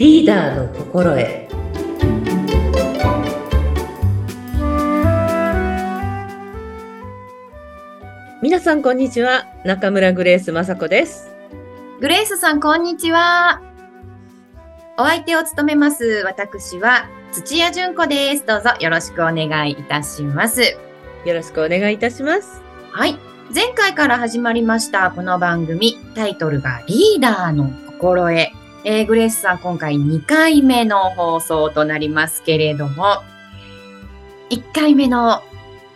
リーダーの心得皆さんこんにちは中村グレース雅子ですグレースさん、こんにちは。お相手を務めます、私は土屋純子です。どうぞよろしくお願いいたします。よろしくお願いいたしますはい。前回から始まりました、この番組、タイトルがリーダーの心得。えー、グレースさん、今回2回目の放送となりますけれども、1回目の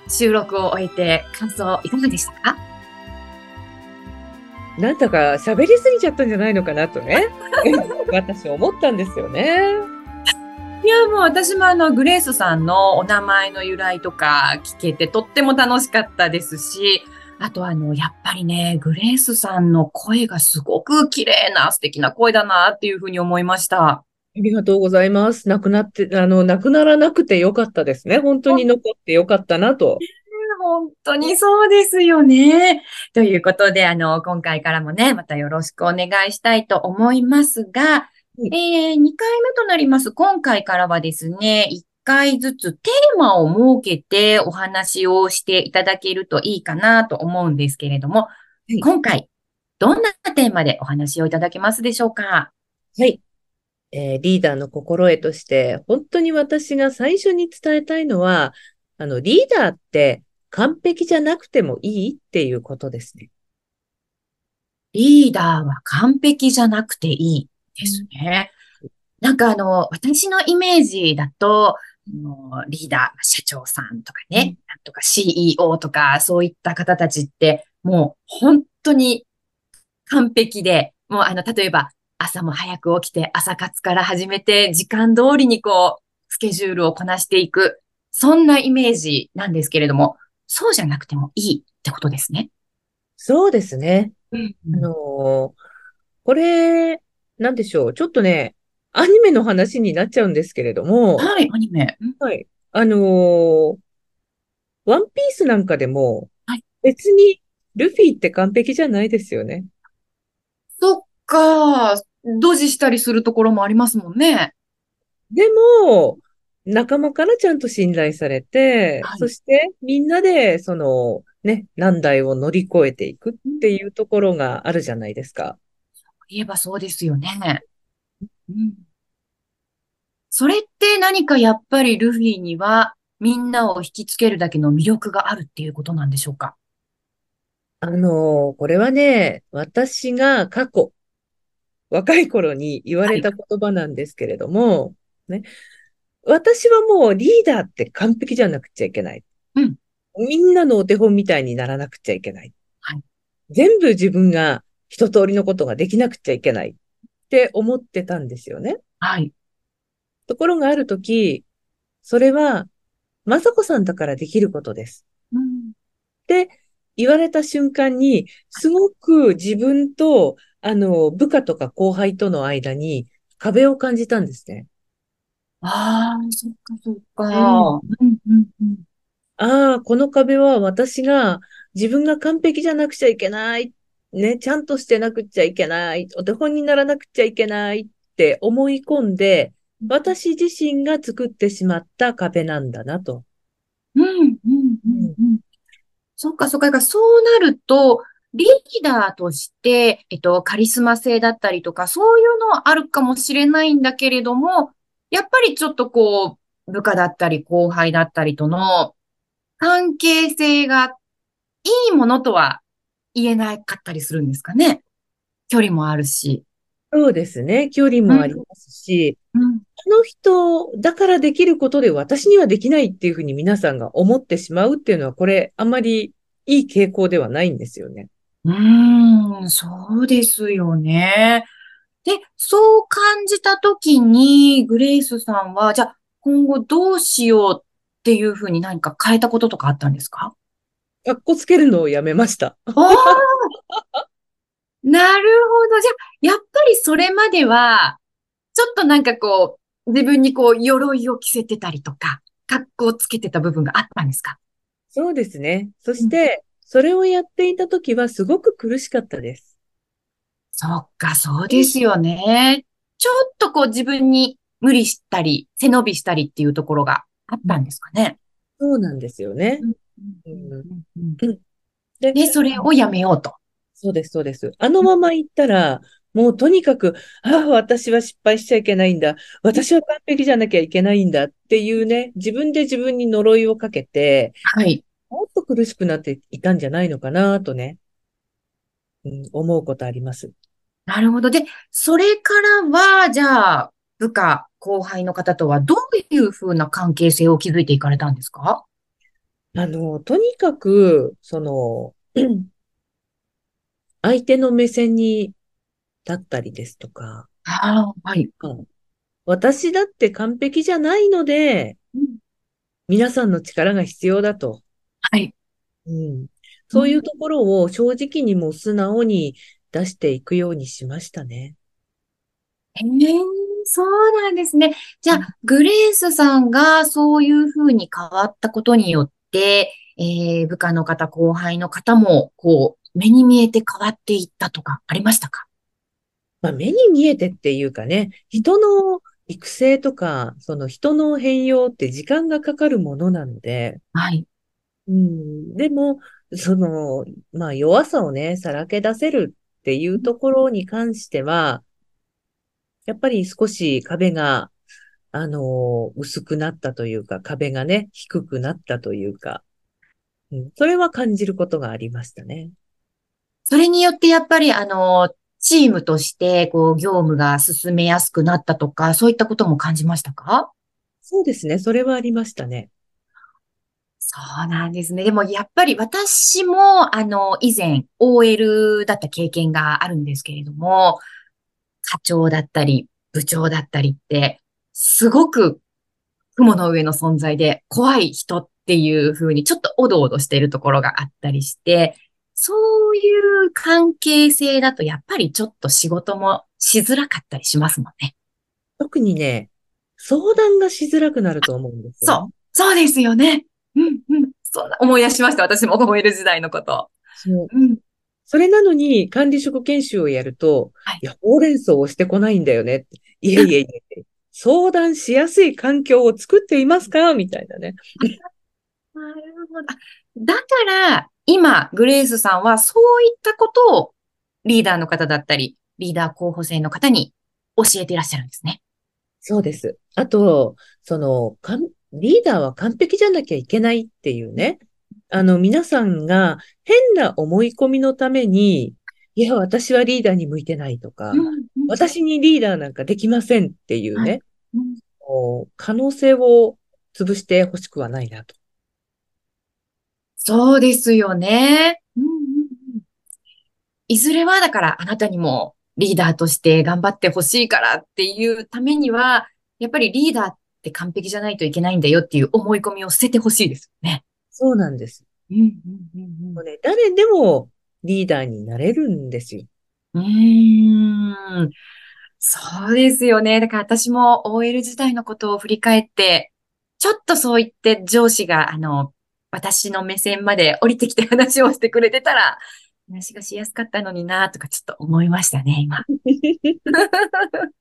収録を終えて感想いかがでしたか？なんだか喋りすぎちゃったんじゃないのかなとね。私思ったんですよね。いや、もう私もあの、グレースさんのお名前の由来とか聞けてとっても楽しかったですし、あとあの、やっぱりね、グレースさんの声がすごく綺麗な素敵な声だなっていうふうに思いました。ありがとうございます。亡くなって、あの、亡くならなくてよかったですね。本当に残ってよかったなと。本当にそうですよね。ということで、あの、今回からもね、またよろしくお願いしたいと思いますが、いえー、2回目となります。今回からはですね、1回ずつテーマを設けてお話をしていただけるといいかなと思うんですけれども、い今回、どんなテーマでお話をいただけますでしょうか？はい。えーリーダーの心得として、本当に私が最初に伝えたいのは、あの、リーダーって完璧じゃなくてもいいっていうことですね。リーダーは完璧じゃなくていいですね。なんかあの、私のイメージだと、リーダー、社長さんとかね、うんなんとか CEO とか、そういった方たちって、もう本当に完璧で、もうあの、例えば朝も早く起きて朝活から始めて、時間通りにこう、スケジュールをこなしていく、そんなイメージなんですけれども、そうじゃなくてもいいってことですね。そうですね。うんあのーこれ、なんでしょう。ちょっとね、アニメの話になっちゃうんですけれども、はい、アニメ。はい。あのーワンピースなんかでもはい、別にルフィって完璧じゃないですよね。そっか。ドジしたりするところもありますもんね。でも、仲間からちゃんと信頼されて、はいそしてみんなで、その、ね、難題を乗り越えていくっていうところがあるじゃないですか。言えばそうですよね。うん。それって何かやっぱりルフィにはみんなを引きつけるだけの魅力があるっていうことなんでしょうか？あの、これはね、私が過去、若い頃に言われた言葉なんですけれども、ね、私はもうリーダーって完璧じゃなくちゃいけない。うんみんなのお手本みたいにならなくちゃいけない。はい全部自分が一通りのことができなくちゃいけないって思ってたんですよね。はい。ところがあるとき、それは、まさこさんだからできることです。うん。って言われた瞬間に、すごく自分と、あの、部下とか後輩との間に壁を感じたんですね。ああ、そっかそっか。ううん、うん、うん。ああ、この壁は私が自分が完璧じゃなくちゃいけない。ね、ちゃんとしてなくちゃいけない。お手本にならなくちゃいけないって思い込んで、私自身が作ってしまった壁なんだなと。うん、うん、うん、うん。そっかそっか。そうなると、リーダーとして、えっと、カリスマ性だったりとか、そういうのはあるかもしれないんだけれども、やっぱりちょっとこう、部下だったり後輩だったりとの関係性がいいものとは言えなかったりするんですかね。距離もあるし。そうですね。距離もありますし、うん。この人だからできることで私にはできないっていうふうに皆さんが思ってしまうっていうのは、これあんまりいい傾向ではないんですよね。うーん、そうですよね。で、そう感じたときに、グレイスさんは、じゃあ、今後どうしようっていうふうに何か変えたこととかあったんですか？かっこつけるのをやめました。なるほど。じゃあ、やっぱりそれまでは、ちょっとなんかこう、自分にこう、鎧を着せてたりとか、格好つけてた部分があったんですか？そうですね。そして、それをやっていたときはすごく苦しかったです。そっか、そうですよね。ちょっとこう自分に無理したり、背伸びしたりっていうところがあったんですかね？そうなんですよね。で、で、それをやめようと。そうです、そうです。あのまま行ったら、もうとにかく、ああ、私は失敗しちゃいけないんだ。私は完璧じゃなきゃいけないんだっていうね、自分で自分に呪いをかけて、はい。もっと苦しくなっていたんじゃないのかなとね、うん、思うことあります。なるほど。で、それからは、じゃあ、部下、後輩の方とはどういうふうな関係性を築いていかれたんですか？あの、とにかく、その、相手の目線に立ったりですとか、ああ、はい。私だって完璧じゃないので、うん、皆さんの力が必要だと。はい。うん。そういうところを正直にも素直に出していくようにしましたね。ええー、そうなんですね。じゃあ、グレースさんがそういうふうに変わったことによって、えー、部下の方、後輩の方も、こう、目に見えて変わっていったとかありましたか？まあ、目に見えてっていうかね、人の育成とか、その人の変容って時間がかかるものなので、はい。うん、でも、その、まあ弱さをね、さらけ出せるっていうところに関しては、やっぱり少し壁が、あの、薄くなったというか、壁がね、低くなったというか、うん、それは感じることがありましたね。それによってやっぱり、あの、チームとして、こう、業務が進めやすくなったとか、そういったことも感じましたか？そうですね。それはありましたね。そうなんですね。でもやっぱり私も、あの、以前 OL だった経験があるんですけれども、課長だったり、部長だったりって、すごく雲の上の存在で怖い人っていう風にちょっとおどおどしているところがあったりして、そういう関係性だとやっぱりちょっと仕事もしづらかったりしますもんね。特にね、相談がしづらくなると思うんですよ、ね。そう。そうですよね。うんうん。そんな思い出しました。私も覚える時代のこと。そう。うん。それなのに管理職研修をやると、はい、いや、ほうれん草をしてこないんだよね。いえいえいえ、相談しやすい環境を作っていますか？みたいなね。なるほど。だから、今、グレースさんはそういったことをリーダーの方だったり、リーダー候補生の方に教えていらっしゃるんですね。そうです。あと、その、リーダーは完璧じゃなきゃいけないっていうね、あの、皆さんが変な思い込みのために、いや、私はリーダーに向いてないとか、私にリーダーなんかできませんっていうね、可能性を潰してほしくはないなと。そうですよね。いずれは、だからあなたにもリーダーとして頑張ってほしいからっていうためには、やっぱりリーダーっって完璧じゃないといけないんだよっていう思い込みを捨ててほしいですよね。そうなんです。うんうんうんうね、誰でもリーダーになれるんですよ。うーん。そうですよね。だから私も OL 時代のことを振り返って、ちょっとそう言って上司が、あの、私の目線まで降りてきて話をしてくれてたら、話がしやすかったのになとかちょっと思いましたね、今。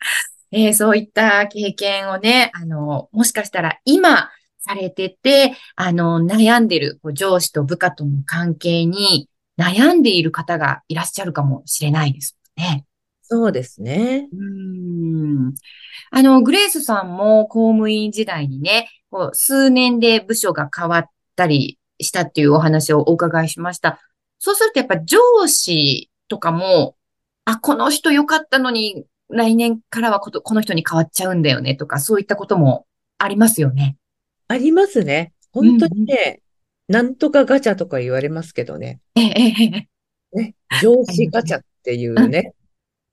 えー、そういった経験をね、あの、もしかしたら今されてて、あの、悩んでる上司と部下との関係に悩んでいる方がいらっしゃるかもしれないですね。そうですね。うん。あの、グレースさんも公務員時代にね、こう数年で部署が変わったりしたっていうお話をお伺いしました。そうするとやっぱ上司とかも、あ、この人良かったのに来年からはここの人に変わっちゃうんだよねとか、そういったこともありますよね。ありますね。本当にね、なんとかガチャとか言われますけどね。ええ、ええ。ね、上司ガチャっていうね、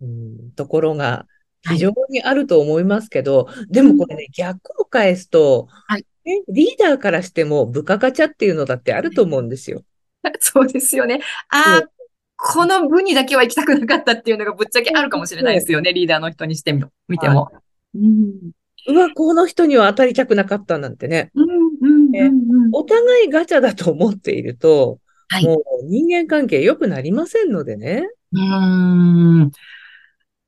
うん、ところが非常にあると思いますけど、はい、でもこれね、逆を返すと、はい、ね、リーダーからしても部下ガチャっていうのだってあると思うんですよ。そうですよね。ああ、この部にだけは行きたくなかったっていうのがぶっちゃけあるかもしれないですよね、リーダーの人にしてみ見ても。うん、うわ、この人には当たりたくなかったなんてね。お互いガチャだと思っていると、はい、もう人間関係良くなりませんのでね。うん。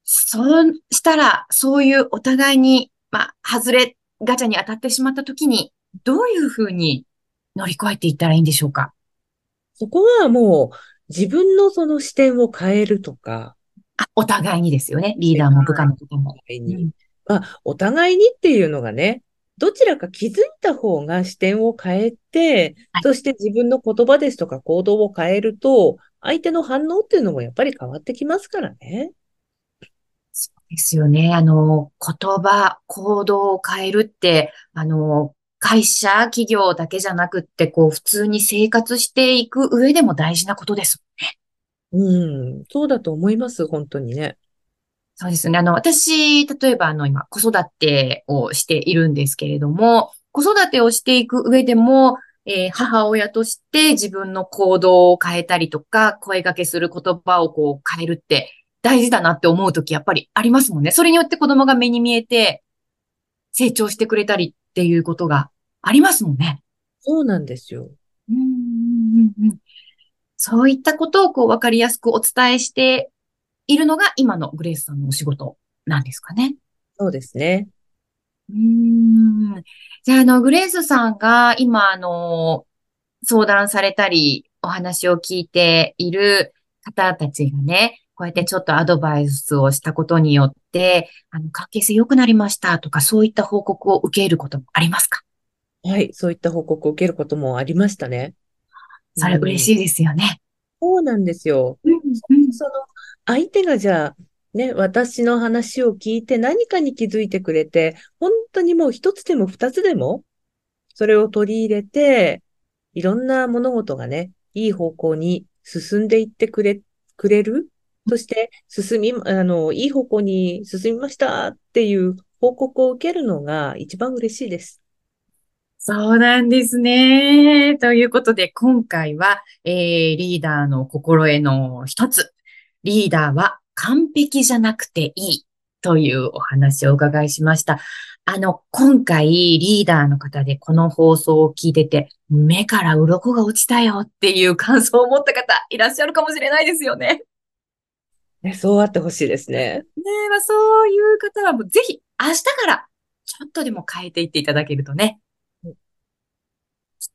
そうしたら、そういうお互いに、まあ、外れ、ガチャに当たってしまった時に、どういうふうに乗り越えていったらいいんでしょうか？そこはもう自分のその視点を変えるとか、あ、お互いにですよね。リーダーも部下の方も。にまあ、お互いにっていうのがね、どちらか気づいた方が視点を変えて、はいそして自分の言葉ですとか行動を変えると、相手の反応っていうのもやっぱり変わってきますからね。そうですよね。あの、言葉、行動を変えるって、あの、会社、企業だけじゃなくって、こう、普通に生活していく上でも大事なことです。うん、そうだと思います、本当にね。そうですね。あの、私、例えば、あの、今、子育てをしているんですけれども、子育てをしていく上でも、えー母親として自分の行動を変えたりとか、声掛けする言葉をこう変えるって大事だなって思うときやっぱりありますもんね。それによって子供が目に見えて成長してくれたりっていうことがありますもんね。そうなんですよ。うんうんそういったことをこう分かりやすくお伝えしているのが今のグレースさんのお仕事なんですかね。そうですね。うーん。じゃあ、あの、グレースさんが今、あの、相談されたり、お話を聞いている方たちがね、こうやってちょっとアドバイスをしたことによって、あの、関係性良くなりましたとか、そういった報告を受けることもありますか？はい、そういった報告を受けることもありましたね。それ嬉い。しいですよね。そうなんですよ。うんその、相手がじゃあ、ね、私の話を聞いて何かに気づいてくれて、本当にもう一つでも二つでも、それを取り入れて、いろんな物事がね、いい方向に進んでいってくれ、くれる？そして、進み、あの、いい方向に進みましたっていう報告を受けるのが一番嬉しいです。そうなんですね。ということで、今回は、えー、リーダーの心得の一つ。リーダーは完璧じゃなくていいというお話をお伺いしました。あの、今回リーダーの方でこの放送を聞いてて、目から鱗が落ちたよっていう感想を持った方いらっしゃるかもしれないですよね。ね、そうあってほしいですね。ねえ、まあそういう方はもうぜひ明日からちょっとでも変えていっていただけるとね、うんきっ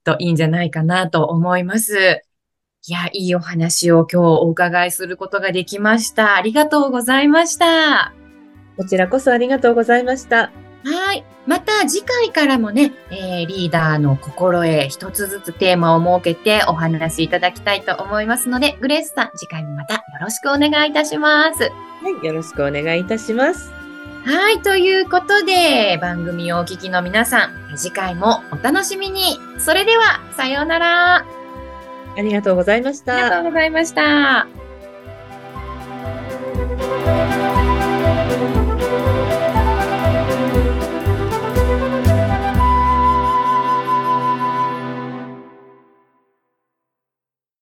といいんじゃないかなと思います。いや、いいお話を今日お伺いすることができました。ありがとうございました。こちらこそありがとうございました。はい。また次回からもね、えーリーダーの心得一つずつテーマを設けてお話しいただきたいと思いますので、グレースさん、次回もまたよろしくお願いいたします。はい、よろしくお願いいたします。はい。ということで、番組をお聞きの皆さん、次回もお楽しみに。それでは、さようなら。ありがとうございました。ありがとうございました。